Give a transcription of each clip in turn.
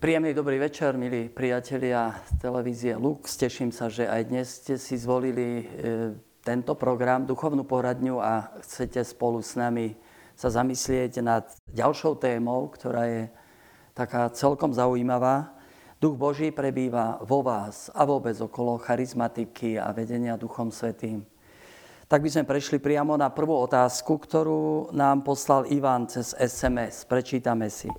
Príjemný dobrý večer, milí priatelia televízie Lux. Teším sa, že aj dnes ste si zvolili e, tento program, duchovnú poradňu a chcete spolu s nami sa zamyslieť nad ďalšou témou, ktorá je taká celkom zaujímavá. Duch Boží prebýva vo vás a vôbec okolo charizmatiky a vedenia Duchom Svetým. Tak by sme prešli priamo na prvú otázku, ktorú nám poslal Ivan cez SMS. Prečítame si.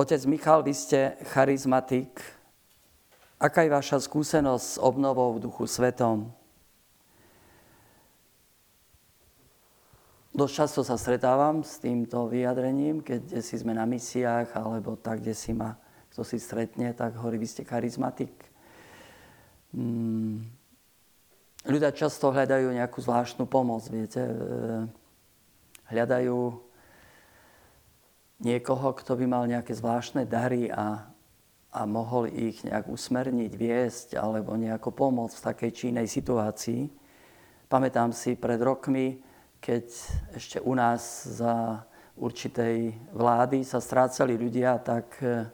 Otec Michal, vy ste charizmatik. Aká je vaša skúsenosť s obnovou v duchu svetom? Dosť často sa stretávam s týmto vyjadrením, keď si sme na misiách, alebo tak, kde si ma kto si stretne, tak hovorí, vy ste charizmatik. Hmm. Ľudia často hľadajú nejakú zvláštnu pomoc, viete. Hľadajú niekoho, kto by mal nejaké zvláštne dary a, a mohol ich nejak usmerniť, viesť alebo nejako pomôcť v takej či situácii. Pamätám si pred rokmi, keď ešte u nás za určitej vlády sa strácali ľudia, tak e,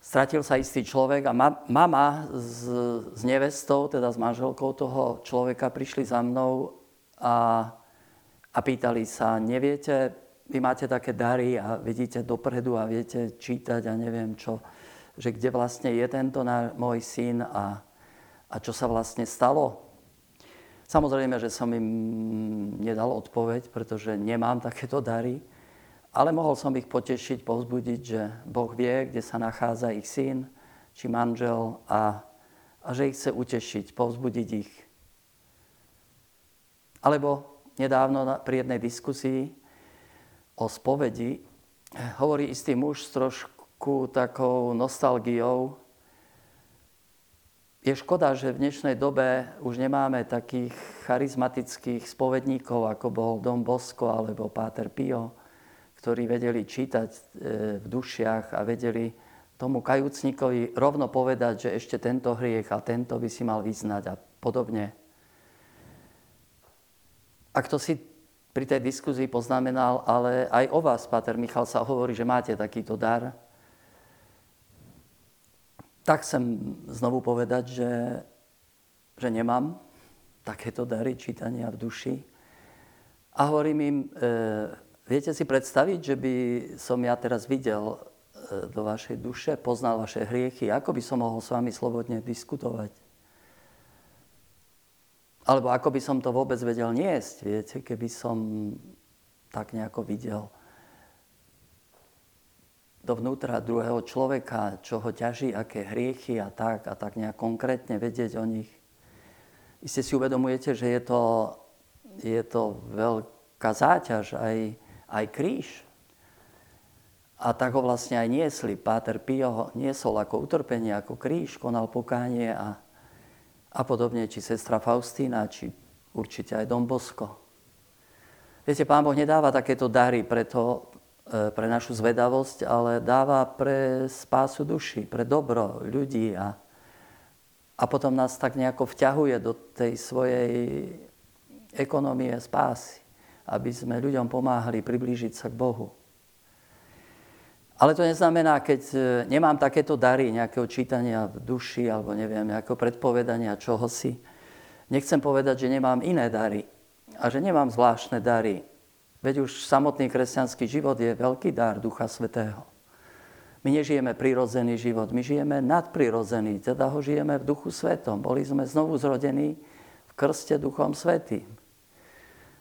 stratil sa istý človek a mama s, s nevestou, teda s manželkou toho človeka, prišli za mnou a, a pýtali sa, neviete, vy máte také dary a vidíte dopredu a viete čítať a neviem čo, že kde vlastne je tento môj syn a, a čo sa vlastne stalo. Samozrejme, že som im nedal odpoveď, pretože nemám takéto dary, ale mohol som ich potešiť, povzbudiť, že Boh vie, kde sa nachádza ich syn či manžel a, a že ich chce utešiť, povzbudiť ich. Alebo nedávno pri jednej diskusii o spovedi hovorí istý muž s trošku takou nostalgiou. Je škoda, že v dnešnej dobe už nemáme takých charizmatických spovedníkov, ako bol Dom Bosko alebo Páter Pio, ktorí vedeli čítať e, v dušiach a vedeli tomu kajúcnikovi rovno povedať, že ešte tento hriech a tento by si mal vyznať a podobne. Ak to si pri tej diskuzii poznamenal, ale aj o vás, Páter Michal, sa hovorí, že máte takýto dar. Tak chcem znovu povedať, že, že nemám takéto dary čítania v duši. A hovorím im, e, viete si predstaviť, že by som ja teraz videl e, do vašej duše, poznal vaše hriechy, ako by som mohol s vami slobodne diskutovať? Alebo ako by som to vôbec vedel niesť, viete, keby som tak nejako videl dovnútra druhého človeka, čo ho ťaží, aké hriechy a tak, a tak nejak konkrétne vedieť o nich. Iste si uvedomujete, že je to, je to veľká záťaž, aj, aj kríž. A tak ho vlastne aj niesli. Páter Pio ho niesol ako utrpenie, ako kríž, konal pokánie a, a podobne, či sestra Faustína, či určite aj Dom Bosko. Viete, Pán Boh nedáva takéto dary preto, e, pre našu zvedavosť, ale dáva pre spásu duši, pre dobro ľudí a, a potom nás tak nejako vťahuje do tej svojej ekonomie spásy, aby sme ľuďom pomáhali priblížiť sa k Bohu. Ale to neznamená, keď e, nemám takéto dary nejakého čítania v duši alebo neviem, nejakého predpovedania čohosi. Nechcem povedať, že nemám iné dary a že nemám zvláštne dary. Veď už samotný kresťanský život je veľký dar Ducha Svetého. My nežijeme prirodzený život, my žijeme nadprirodzený, teda ho žijeme v Duchu Svetom. Boli sme znovu zrodení v krste Duchom Svetým.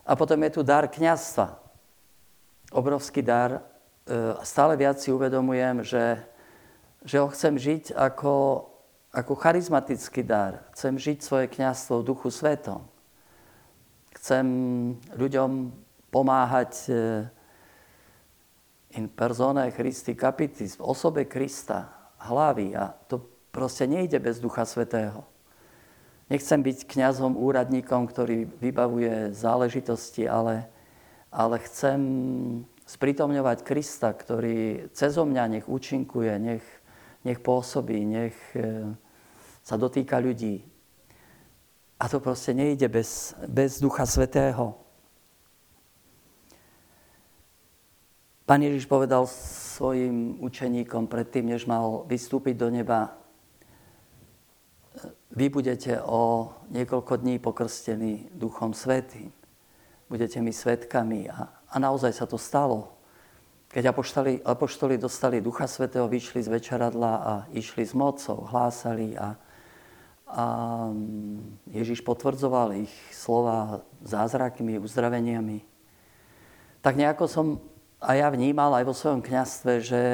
A potom je tu dar kniazstva. Obrovský dar stále viac si uvedomujem, že, že ho chcem žiť ako, ako charizmatický dar. Chcem žiť svoje kniazstvo v duchu svetom. Chcem ľuďom pomáhať e, in persone Christi capitis, v osobe Krista, hlavy. A to proste nejde bez Ducha Svetého. Nechcem byť kňazom, úradníkom, ktorý vybavuje záležitosti, ale, ale chcem sprítomňovať Krista, ktorý cez mňa nech účinkuje, nech, nech pôsobí, nech e, sa dotýka ľudí. A to proste nejde bez, bez Ducha Svetého. Pán Ježiš povedal svojim učeníkom predtým, než mal vystúpiť do neba, vy budete o niekoľko dní pokrstení Duchom Svetým. Budete mi svetkami. A, a naozaj sa to stalo. Keď apoštoli, apoštoli dostali Ducha Svetého, vyšli z večeradla a išli s mocou, hlásali a, a Ježiš potvrdzoval ich slova zázrakmi, uzdraveniami. Tak nejako som a ja vnímal aj vo svojom kňastve, že,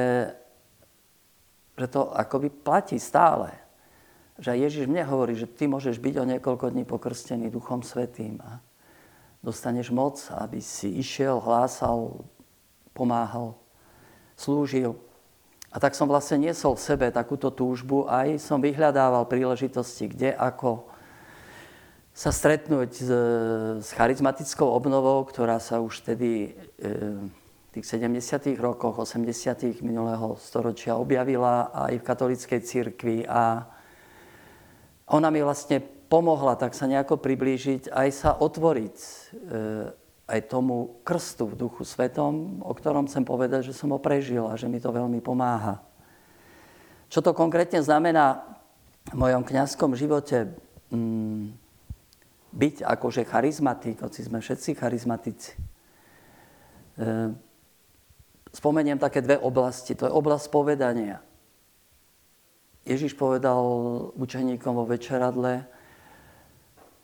že to akoby platí stále. Že Ježiš mne hovorí, že ty môžeš byť o niekoľko dní pokrstený Duchom Svetým a dostaneš moc, aby si išiel, hlásal, pomáhal, slúžil. A tak som vlastne niesol v sebe takúto túžbu, aj som vyhľadával príležitosti, kde, ako sa stretnúť s, s charizmatickou obnovou, ktorá sa už vtedy e, tých 70. rokoch, 80. minulého storočia objavila aj v katolíckej cirkvi a ona mi vlastne pomohla tak sa nejako priblížiť, aj sa otvoriť e, aj tomu krstu v duchu svetom, o ktorom chcem povedať, že som ho prežil a že mi to veľmi pomáha. Čo to konkrétne znamená v mojom kňazskom živote? Mm, byť akože charizmatik, hoci sme všetci charizmatici. E, spomeniem také dve oblasti. To je oblasť povedania. Ježiš povedal učeníkom vo večeradle,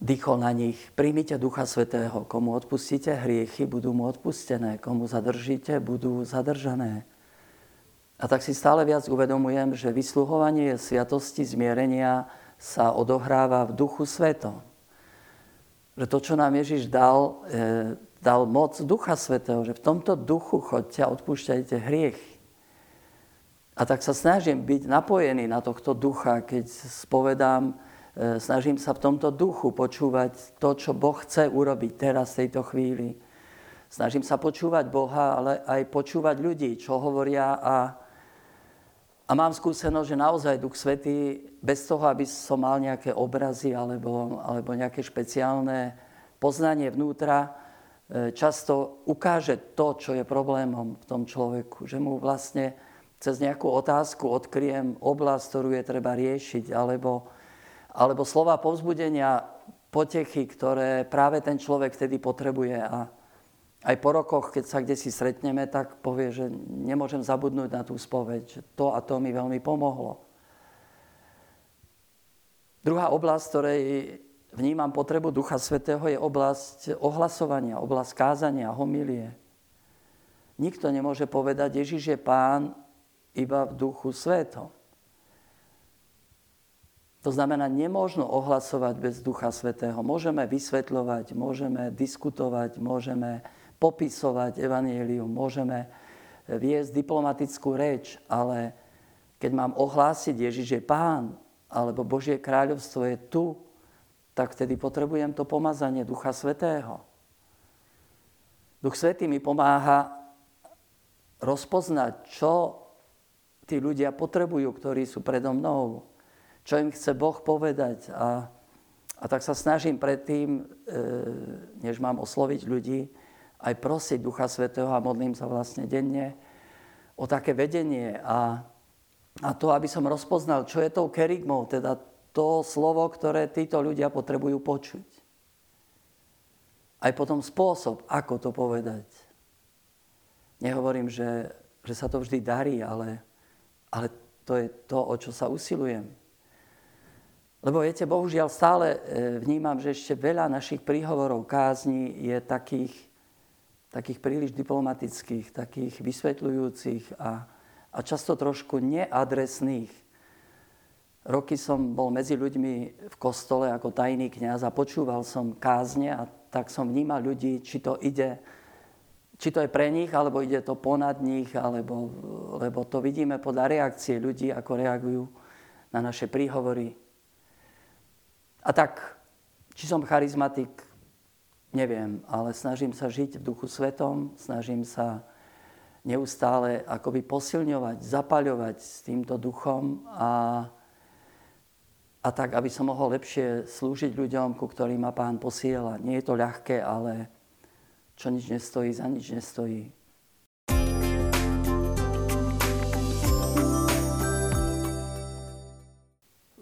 dýchol na nich, príjmite Ducha Svetého. Komu odpustíte hriechy, budú mu odpustené. Komu zadržíte, budú zadržané. A tak si stále viac uvedomujem, že vysluhovanie sviatosti zmierenia sa odohráva v Duchu Svetom. Že to, čo nám Ježiš dal, e, dal moc Ducha Svetého, že v tomto duchu chodte a odpúšťajte hriech. A tak sa snažím byť napojený na tohto ducha, keď spovedám, snažím sa v tomto duchu počúvať to, čo Boh chce urobiť teraz v tejto chvíli. Snažím sa počúvať Boha, ale aj počúvať ľudí, čo hovoria a, a mám skúsenosť, že naozaj Duch Svetý, bez toho, aby som mal nejaké obrazy alebo, alebo nejaké špeciálne poznanie vnútra, E, často ukáže to, čo je problémom v tom človeku. Že mu vlastne cez nejakú otázku odkryjem oblasť, ktorú je treba riešiť, alebo, alebo slova povzbudenia, potechy, ktoré práve ten človek vtedy potrebuje. A aj po rokoch, keď sa kde si stretneme, tak povie, že nemôžem zabudnúť na tú spoveď, že to a to mi veľmi pomohlo. Druhá oblasť, ktorej vnímam potrebu Ducha Svetého, je oblasť ohlasovania, oblasť kázania, homilie. Nikto nemôže povedať, Ježiš je pán iba v Duchu Svetom. To znamená, nemôžno ohlasovať bez Ducha Svetého. Môžeme vysvetľovať, môžeme diskutovať, môžeme popisovať evanielium, môžeme viesť diplomatickú reč, ale keď mám ohlásiť, Ježiš je pán, alebo Božie kráľovstvo je tu, tak vtedy potrebujem to pomazanie Ducha Svetého. Duch Svetý mi pomáha rozpoznať, čo tí ľudia potrebujú, ktorí sú predo mnou, čo im chce Boh povedať. A, a tak sa snažím predtým, e, než mám osloviť ľudí, aj prosiť Ducha Svetého a modlím sa vlastne denne o také vedenie a, a to, aby som rozpoznal, čo je tou kerigmou, teda to slovo, ktoré títo ľudia potrebujú počuť. Aj potom spôsob, ako to povedať. Nehovorím, že, že sa to vždy darí, ale, ale to je to, o čo sa usilujem. Lebo viete, bohužiaľ stále e, vnímam, že ešte veľa našich príhovorov kázni je takých, takých príliš diplomatických, takých vysvetľujúcich a, a často trošku neadresných. Roky som bol medzi ľuďmi v kostole ako tajný kňaz a počúval som kázne a tak som vnímal ľudí, či to ide, či to je pre nich, alebo ide to ponad nich, alebo, lebo to vidíme podľa reakcie ľudí, ako reagujú na naše príhovory. A tak, či som charizmatik, neviem, ale snažím sa žiť v duchu svetom, snažím sa neustále akoby posilňovať, zapaľovať s týmto duchom a a tak, aby som mohol lepšie slúžiť ľuďom, ku ktorým ma pán posiela. Nie je to ľahké, ale čo nič nestojí, za nič nestojí.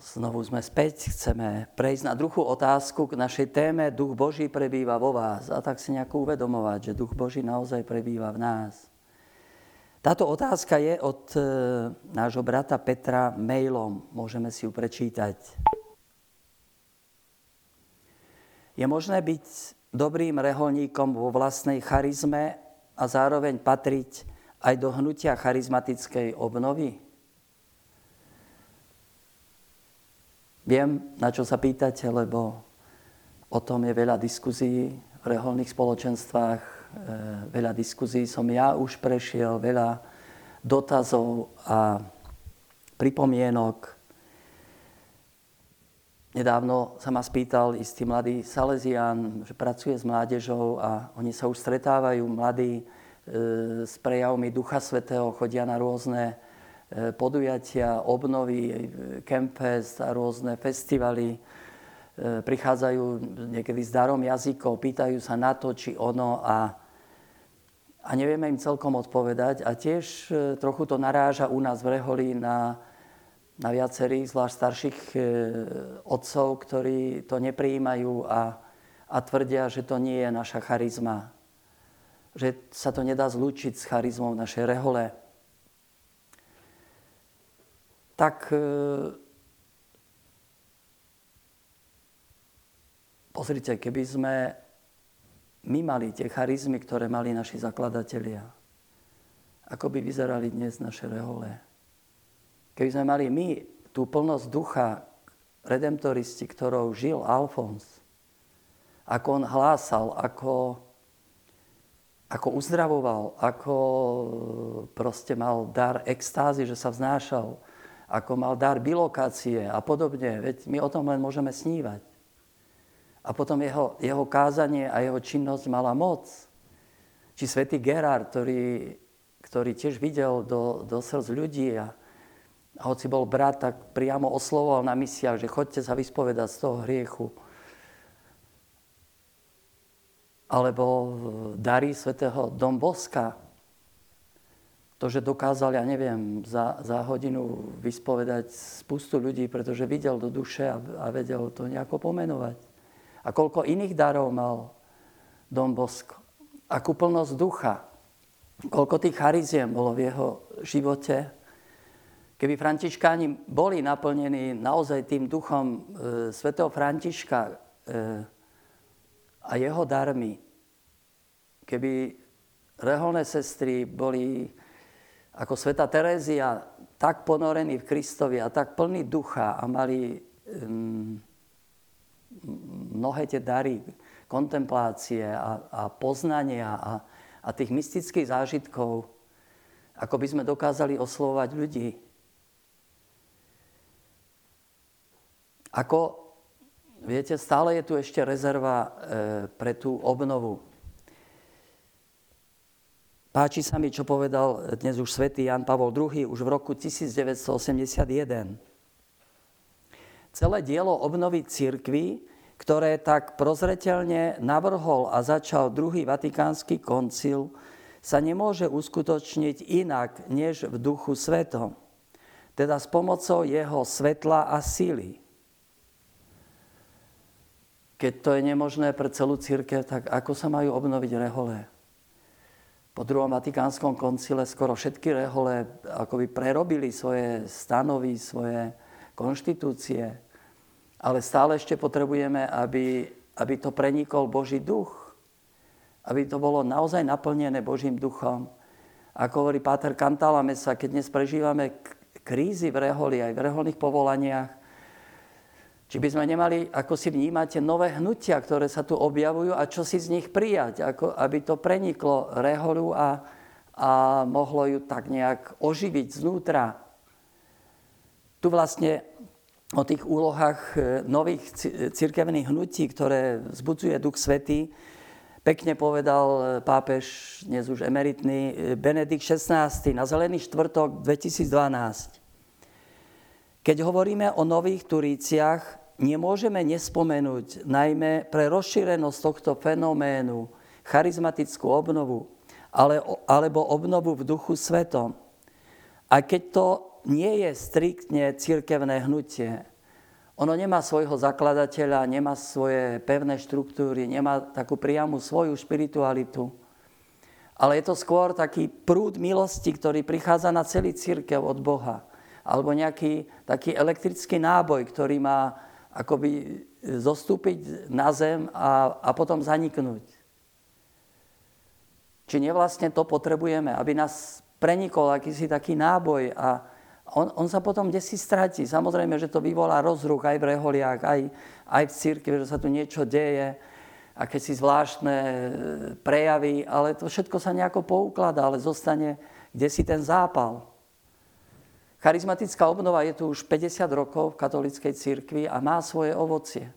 Znovu sme späť, chceme prejsť na druhú otázku k našej téme Duch Boží prebýva vo vás. A tak si nejako uvedomovať, že Duch Boží naozaj prebýva v nás. Táto otázka je od e, nášho brata Petra mailom. Môžeme si ju prečítať. Je možné byť dobrým reholníkom vo vlastnej charizme a zároveň patriť aj do hnutia charizmatickej obnovy? Viem, na čo sa pýtate, lebo o tom je veľa diskuzí v reholných spoločenstvách, e, veľa diskuzí som ja už prešiel, veľa dotazov a pripomienok. Nedávno sa ma spýtal istý mladý Salesian, že pracuje s mládežou a oni sa už stretávajú, mladí, e, s prejavmi Ducha Svetého, chodia na rôzne podujatia, obnovy, e, Campfest a rôzne festivaly. E, prichádzajú niekedy s darom jazykov, pýtajú sa na to, či ono a, a nevieme im celkom odpovedať. A tiež trochu to naráža u nás v Reholi na, na viacerých, zvlášť starších otcov, ktorí to neprijímajú a, a tvrdia, že to nie je naša charizma. Že sa to nedá zlúčiť s charizmou našej Rehole tak e, pozrite, keby sme my mali tie charizmy, ktoré mali naši zakladatelia, ako by vyzerali dnes naše rehole. Keby sme mali my tú plnosť ducha redemptoristi, ktorou žil Alfons, ako on hlásal, ako, ako uzdravoval, ako proste mal dar extázy, že sa vznášal, ako mal dar bilokácie a podobne. Veď my o tom len môžeme snívať. A potom jeho, jeho kázanie a jeho činnosť mala moc. Či svätý Gerard, ktorý, ktorý tiež videl do, do srdc ľudí a, a hoci bol brat, tak priamo oslovoval na misiách, že chodte sa vyspovedať z toho hriechu. Alebo dary svätého Dom Boska, to, že dokázal, ja neviem, za, za hodinu vyspovedať spustu ľudí, pretože videl do duše a, a vedel to nejako pomenovať. A koľko iných darov mal Don Bosko. Akú plnosť ducha. Koľko tých chariziem bolo v jeho živote. Keby františkáni boli naplnení naozaj tým duchom e, svätého Františka e, a jeho darmi, keby reholné sestry boli ako sveta Terézia, tak ponorení v Kristovi a tak plní ducha a mali um, mnohé tie dary kontemplácie a, a poznania a, a tých mystických zážitkov, ako by sme dokázali oslovovať ľudí. Ako, viete, stále je tu ešte rezerva e, pre tú obnovu. Páči sa mi, čo povedal dnes už svätý Jan Pavol II už v roku 1981. Celé dielo obnovy církvy, ktoré tak prozreteľne navrhol a začal druhý vatikánsky koncil, sa nemôže uskutočniť inak než v duchu svetom, teda s pomocou jeho svetla a síly. Keď to je nemožné pre celú církev, tak ako sa majú obnoviť rehole? Po druhom Vatikánskom koncile skoro všetky rehole akoby prerobili svoje stanovy, svoje konštitúcie, ale stále ešte potrebujeme, aby, aby to prenikol Boží duch, aby to bolo naozaj naplnené Božím duchom. Ako hovorí Páter Kantalamesa, keď dnes prežívame krízy v reholi, aj v reholných povolaniach, či by sme nemali, ako si vnímate, nové hnutia, ktoré sa tu objavujú a čo si z nich prijať, ako, aby to preniklo reholu a, a mohlo ju tak nejak oživiť znútra. Tu vlastne o tých úlohách e, nových cirkevných hnutí, ktoré vzbudzuje Duch Svetý, pekne povedal e, pápež, dnes už emeritný, e, Benedikt XVI na Zelený štvrtok 2012. Keď hovoríme o nových turíciach, nemôžeme nespomenúť najmä pre rozšírenosť tohto fenoménu charizmatickú obnovu, ale, alebo obnovu v duchu svetom. A keď to nie je striktne církevné hnutie, Ono nemá svojho zakladateľa, nemá svoje pevné štruktúry, nemá takú priamu svoju špiritualitu. Ale je to skôr taký prúd milosti, ktorý prichádza na celý církev od Boha. Alebo nejaký taký elektrický náboj, ktorý má akoby zostúpiť na zem a, a potom zaniknúť. Či nevlastne to potrebujeme, aby nás prenikol akýsi taký náboj a on, on sa potom kde si stratí. Samozrejme, že to vyvolá rozruch aj v reholiach, aj, aj v církvi, že sa tu niečo deje, si zvláštne e, prejavy, ale to všetko sa nejako poukladá, ale zostane kde si ten zápal. Charizmatická obnova je tu už 50 rokov v katolíckej cirkvi a má svoje ovocie.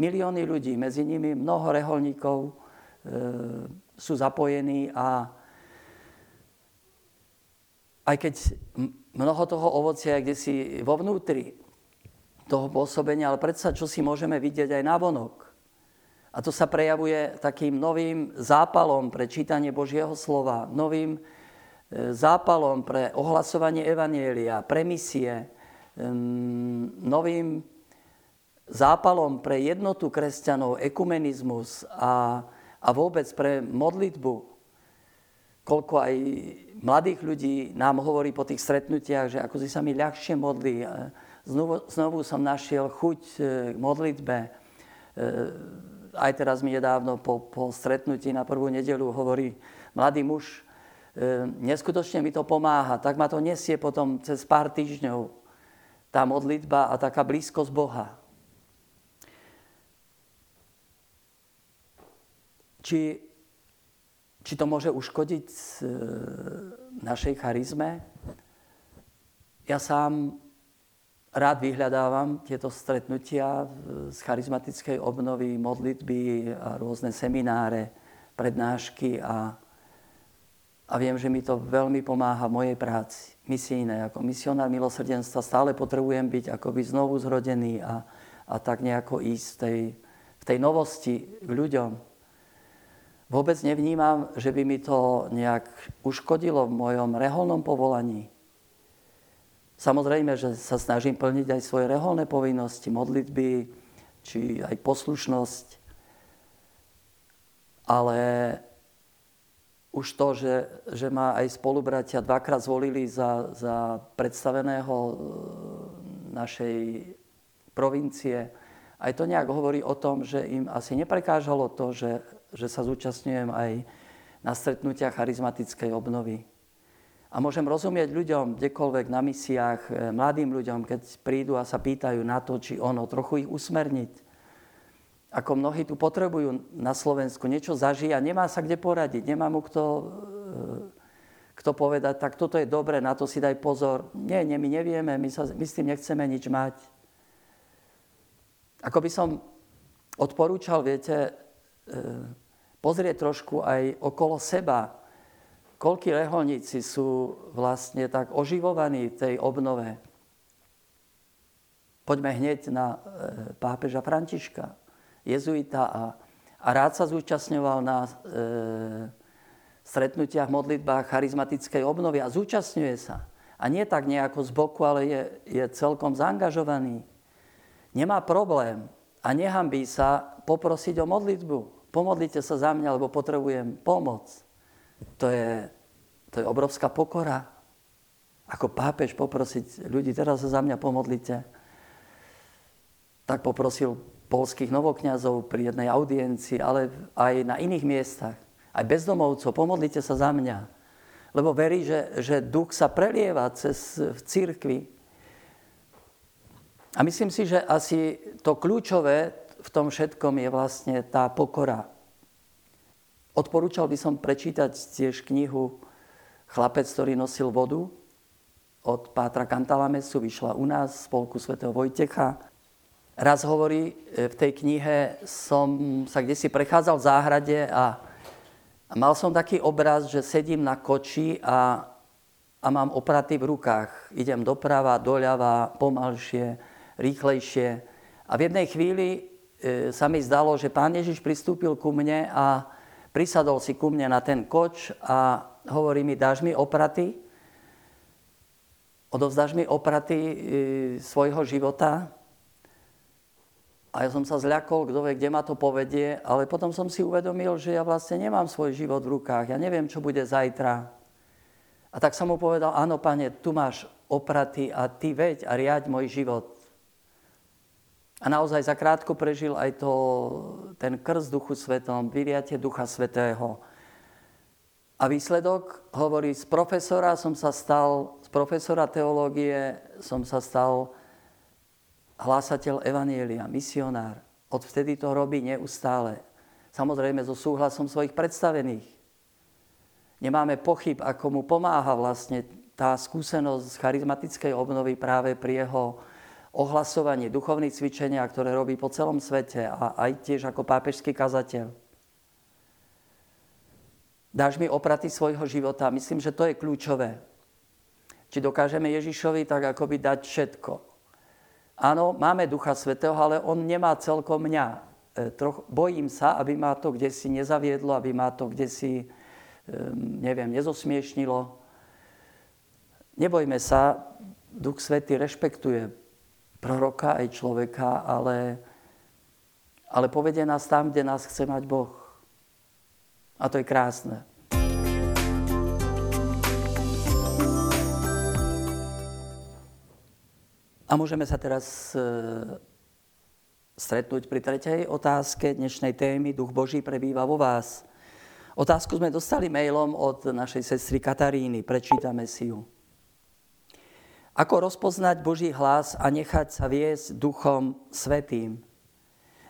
Milióny ľudí, medzi nimi mnoho reholníkov e, sú zapojení a aj keď mnoho toho ovocia je kde si vo vnútri toho pôsobenia, ale predsa čo si môžeme vidieť aj na vonok. A to sa prejavuje takým novým zápalom pre čítanie Božieho slova, novým zápalom pre ohlasovanie Evanielia, pre misie, novým zápalom pre jednotu kresťanov, ekumenizmus a, a vôbec pre modlitbu. Koľko aj mladých ľudí nám hovorí po tých stretnutiach, že ako si sa mi ľahšie modlí. Znovu, znovu som našiel chuť e, k modlitbe. E, aj teraz mi nedávno po, po stretnutí na prvú nedelu hovorí mladý muž, E, neskutočne mi to pomáha, tak ma to nesie potom cez pár týždňov tá modlitba a taká blízkosť Boha. Či, či to môže uškodiť e, našej charizme? Ja sám rád vyhľadávam tieto stretnutia z charizmatickej obnovy, modlitby a rôzne semináre, prednášky a a viem, že mi to veľmi pomáha v mojej práci misijnej. Ako misionár milosrdenstva stále potrebujem byť akoby znovu zrodený a, a tak nejako ísť v tej, v tej novosti k ľuďom. Vôbec nevnímam, že by mi to nejak uškodilo v mojom reholnom povolaní. Samozrejme, že sa snažím plniť aj svoje reholné povinnosti, modlitby, či aj poslušnosť. Ale už to, že, že ma aj spolubratia dvakrát zvolili za, za predstaveného e, našej provincie, aj to nejak hovorí o tom, že im asi neprekážalo to, že, že sa zúčastňujem aj na stretnutiach charizmatickej obnovy. A môžem rozumieť ľuďom, kdekoľvek na misiách, e, mladým ľuďom, keď prídu a sa pýtajú na to, či ono, trochu ich usmerniť ako mnohí tu potrebujú na Slovensku niečo zažiť a nemá sa kde poradiť, nemá mu kto, e, kto povedať, tak toto je dobre, na to si daj pozor. Nie, nie my nevieme, my, sa, my s tým nechceme nič mať. Ako by som odporúčal, viete, e, pozrieť trošku aj okolo seba, koľkí reholníci sú vlastne tak oživovaní v tej obnove. Poďme hneď na e, pápeža Františka jezuita a, a rád sa zúčastňoval na e, stretnutiach, modlitbách charizmatickej obnovy a zúčastňuje sa. A nie tak nejako z boku, ale je, je celkom zaangažovaný. Nemá problém a nehambí sa poprosiť o modlitbu. Pomodlite sa za mňa, lebo potrebujem pomoc. To je, to je obrovská pokora. Ako pápež poprosiť ľudí, teraz sa za mňa pomodlite. Tak poprosil polských novokňazov pri jednej audiencii, ale aj na iných miestach. Aj bezdomovcov, pomodlite sa za mňa. Lebo verí, že, že duch sa prelieva cez v církvi. A myslím si, že asi to kľúčové v tom všetkom je vlastne tá pokora. Odporúčal by som prečítať tiež knihu Chlapec, ktorý nosil vodu od Pátra Kantalamesu, vyšla u nás z spolku svätého Vojtecha. Raz hovorí e, v tej knihe, som sa kde si prechádzal v záhrade a, mal som taký obraz, že sedím na koči a, a mám opraty v rukách. Idem doprava, doľava, pomalšie, rýchlejšie. A v jednej chvíli e, sa mi zdalo, že pán Ježiš pristúpil ku mne a prisadol si ku mne na ten koč a hovorí mi, dáš mi opraty? Odovzdáš mi opraty e, svojho života? A ja som sa zľakol, kto vie, kde ma to povedie, ale potom som si uvedomil, že ja vlastne nemám svoj život v rukách. Ja neviem, čo bude zajtra. A tak som mu povedal, áno, pane, tu máš opraty a ty veď a riaď môj život. A naozaj za krátko prežil aj to, ten krst Duchu Svetom, vyriate Ducha Svetého. A výsledok hovorí, z profesora som sa stal, z profesora teológie som sa stal hlásateľ Evanielia, misionár. Odvtedy to robí neustále. Samozrejme so súhlasom svojich predstavených. Nemáme pochyb, ako mu pomáha vlastne tá skúsenosť z charizmatickej obnovy práve pri jeho ohlasovaní duchovných cvičenia, ktoré robí po celom svete a aj tiež ako pápežský kazateľ. Dáš mi opraty svojho života. Myslím, že to je kľúčové. Či dokážeme Ježišovi tak akoby dať všetko Áno, máme Ducha Svetého, ale on nemá celkom mňa. E, troch, bojím sa, aby ma to kde si nezaviedlo, aby ma to kde si, neviem, nezosmiešnilo. Nebojme sa, Duch Svetý rešpektuje proroka aj človeka, ale, ale povedie nás tam, kde nás chce mať Boh. A to je krásne. A môžeme sa teraz e, stretnúť pri tretej otázke dnešnej témy Duch Boží prebýva vo vás. Otázku sme dostali mailom od našej sestry Kataríny. Prečítame si ju. Ako rozpoznať Boží hlas a nechať sa viesť Duchom Svetým?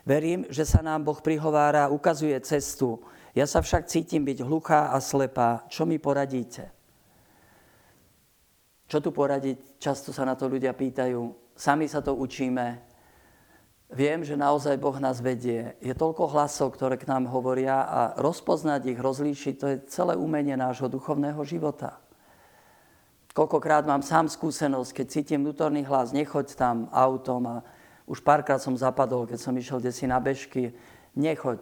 Verím, že sa nám Boh prihovára, ukazuje cestu. Ja sa však cítim byť hluchá a slepá. Čo mi poradíte? Čo tu poradiť? Často sa na to ľudia pýtajú. Sami sa to učíme. Viem, že naozaj Boh nás vedie. Je toľko hlasov, ktoré k nám hovoria a rozpoznať ich, rozlíšiť, to je celé umenie nášho duchovného života. Koľkokrát mám sám skúsenosť, keď cítim vnútorný hlas, nechoď tam autom a už párkrát som zapadol, keď som išiel desi na bežky, nechoď.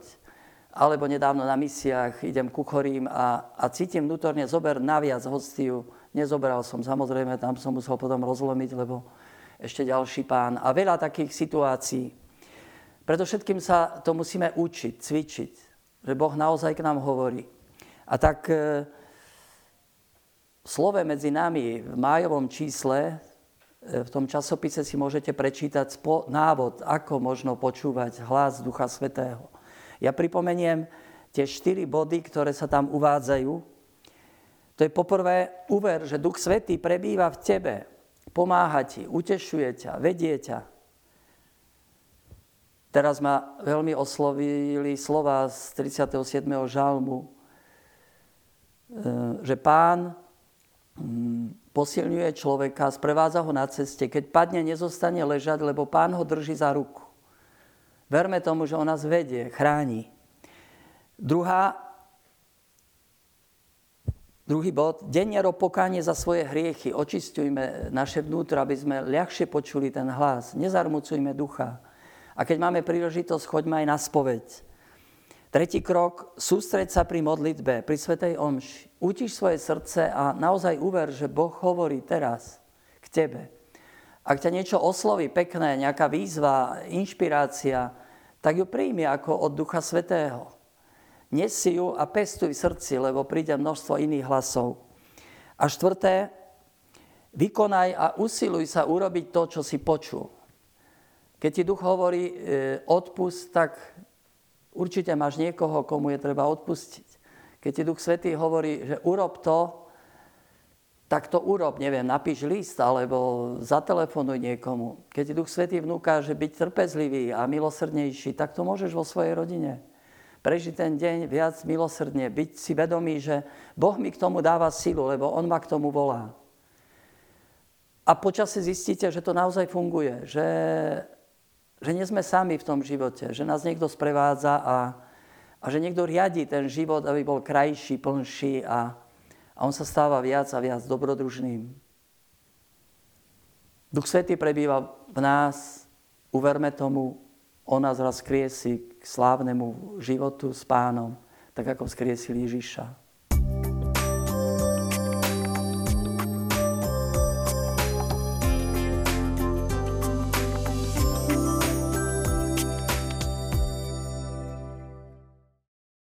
Alebo nedávno na misiách idem kuchorím a, a cítim vnútorne, zober naviac hostiu, Nezobral som, samozrejme, tam som musel potom rozlomiť, lebo ešte ďalší pán. A veľa takých situácií. Preto všetkým sa to musíme učiť, cvičiť, že Boh naozaj k nám hovorí. A tak e, slove medzi nami v májovom čísle, e, v tom časopise si môžete prečítať návod, ako možno počúvať hlas Ducha Svetého. Ja pripomeniem tie štyri body, ktoré sa tam uvádzajú, to je poprvé uver, že Duch Svetý prebýva v tebe, pomáha ti, utešuje ťa, vedie ťa. Teraz ma veľmi oslovili slova z 37. žalmu, e, že pán mm, posilňuje človeka, sprevádza ho na ceste. Keď padne, nezostane ležať, lebo pán ho drží za ruku. Verme tomu, že on nás vedie, chráni. Druhá Druhý bod, deniero pokánie za svoje hriechy. Očistujme naše vnútro, aby sme ľahšie počuli ten hlas. Nezarmucujme ducha. A keď máme príležitosť, choďme aj na spoveď. Tretí krok, sústreď sa pri modlitbe, pri Svetej Omši. Utiš svoje srdce a naozaj uver, že Boh hovorí teraz k tebe. Ak ťa niečo osloví pekné, nejaká výzva, inšpirácia, tak ju príjmi ako od Ducha Svetého. Nesi ju a pestuj v srdci, lebo príde množstvo iných hlasov. A štvrté, vykonaj a usiluj sa urobiť to, čo si počul. Keď ti duch hovorí e, odpust, tak určite máš niekoho, komu je treba odpustiť. Keď ti duch svetý hovorí, že urob to, tak to urob, neviem, napíš list alebo zatelefonuj niekomu. Keď ti duch svetý vnúka, že byť trpezlivý a milosrdnejší, tak to môžeš vo svojej rodine prežiť ten deň viac milosrdne, byť si vedomý, že Boh mi k tomu dáva silu, lebo On ma k tomu volá. A počasie zistíte, že to naozaj funguje, že, že nie sme sami v tom živote, že nás niekto sprevádza a, a že niekto riadi ten život, aby bol krajší, plnší a, a on sa stáva viac a viac dobrodružným. Duch Svetý prebýva v nás, uverme tomu, on nás raz skriesi k slávnemu životu s pánom, tak ako vzkriesil Ježiša.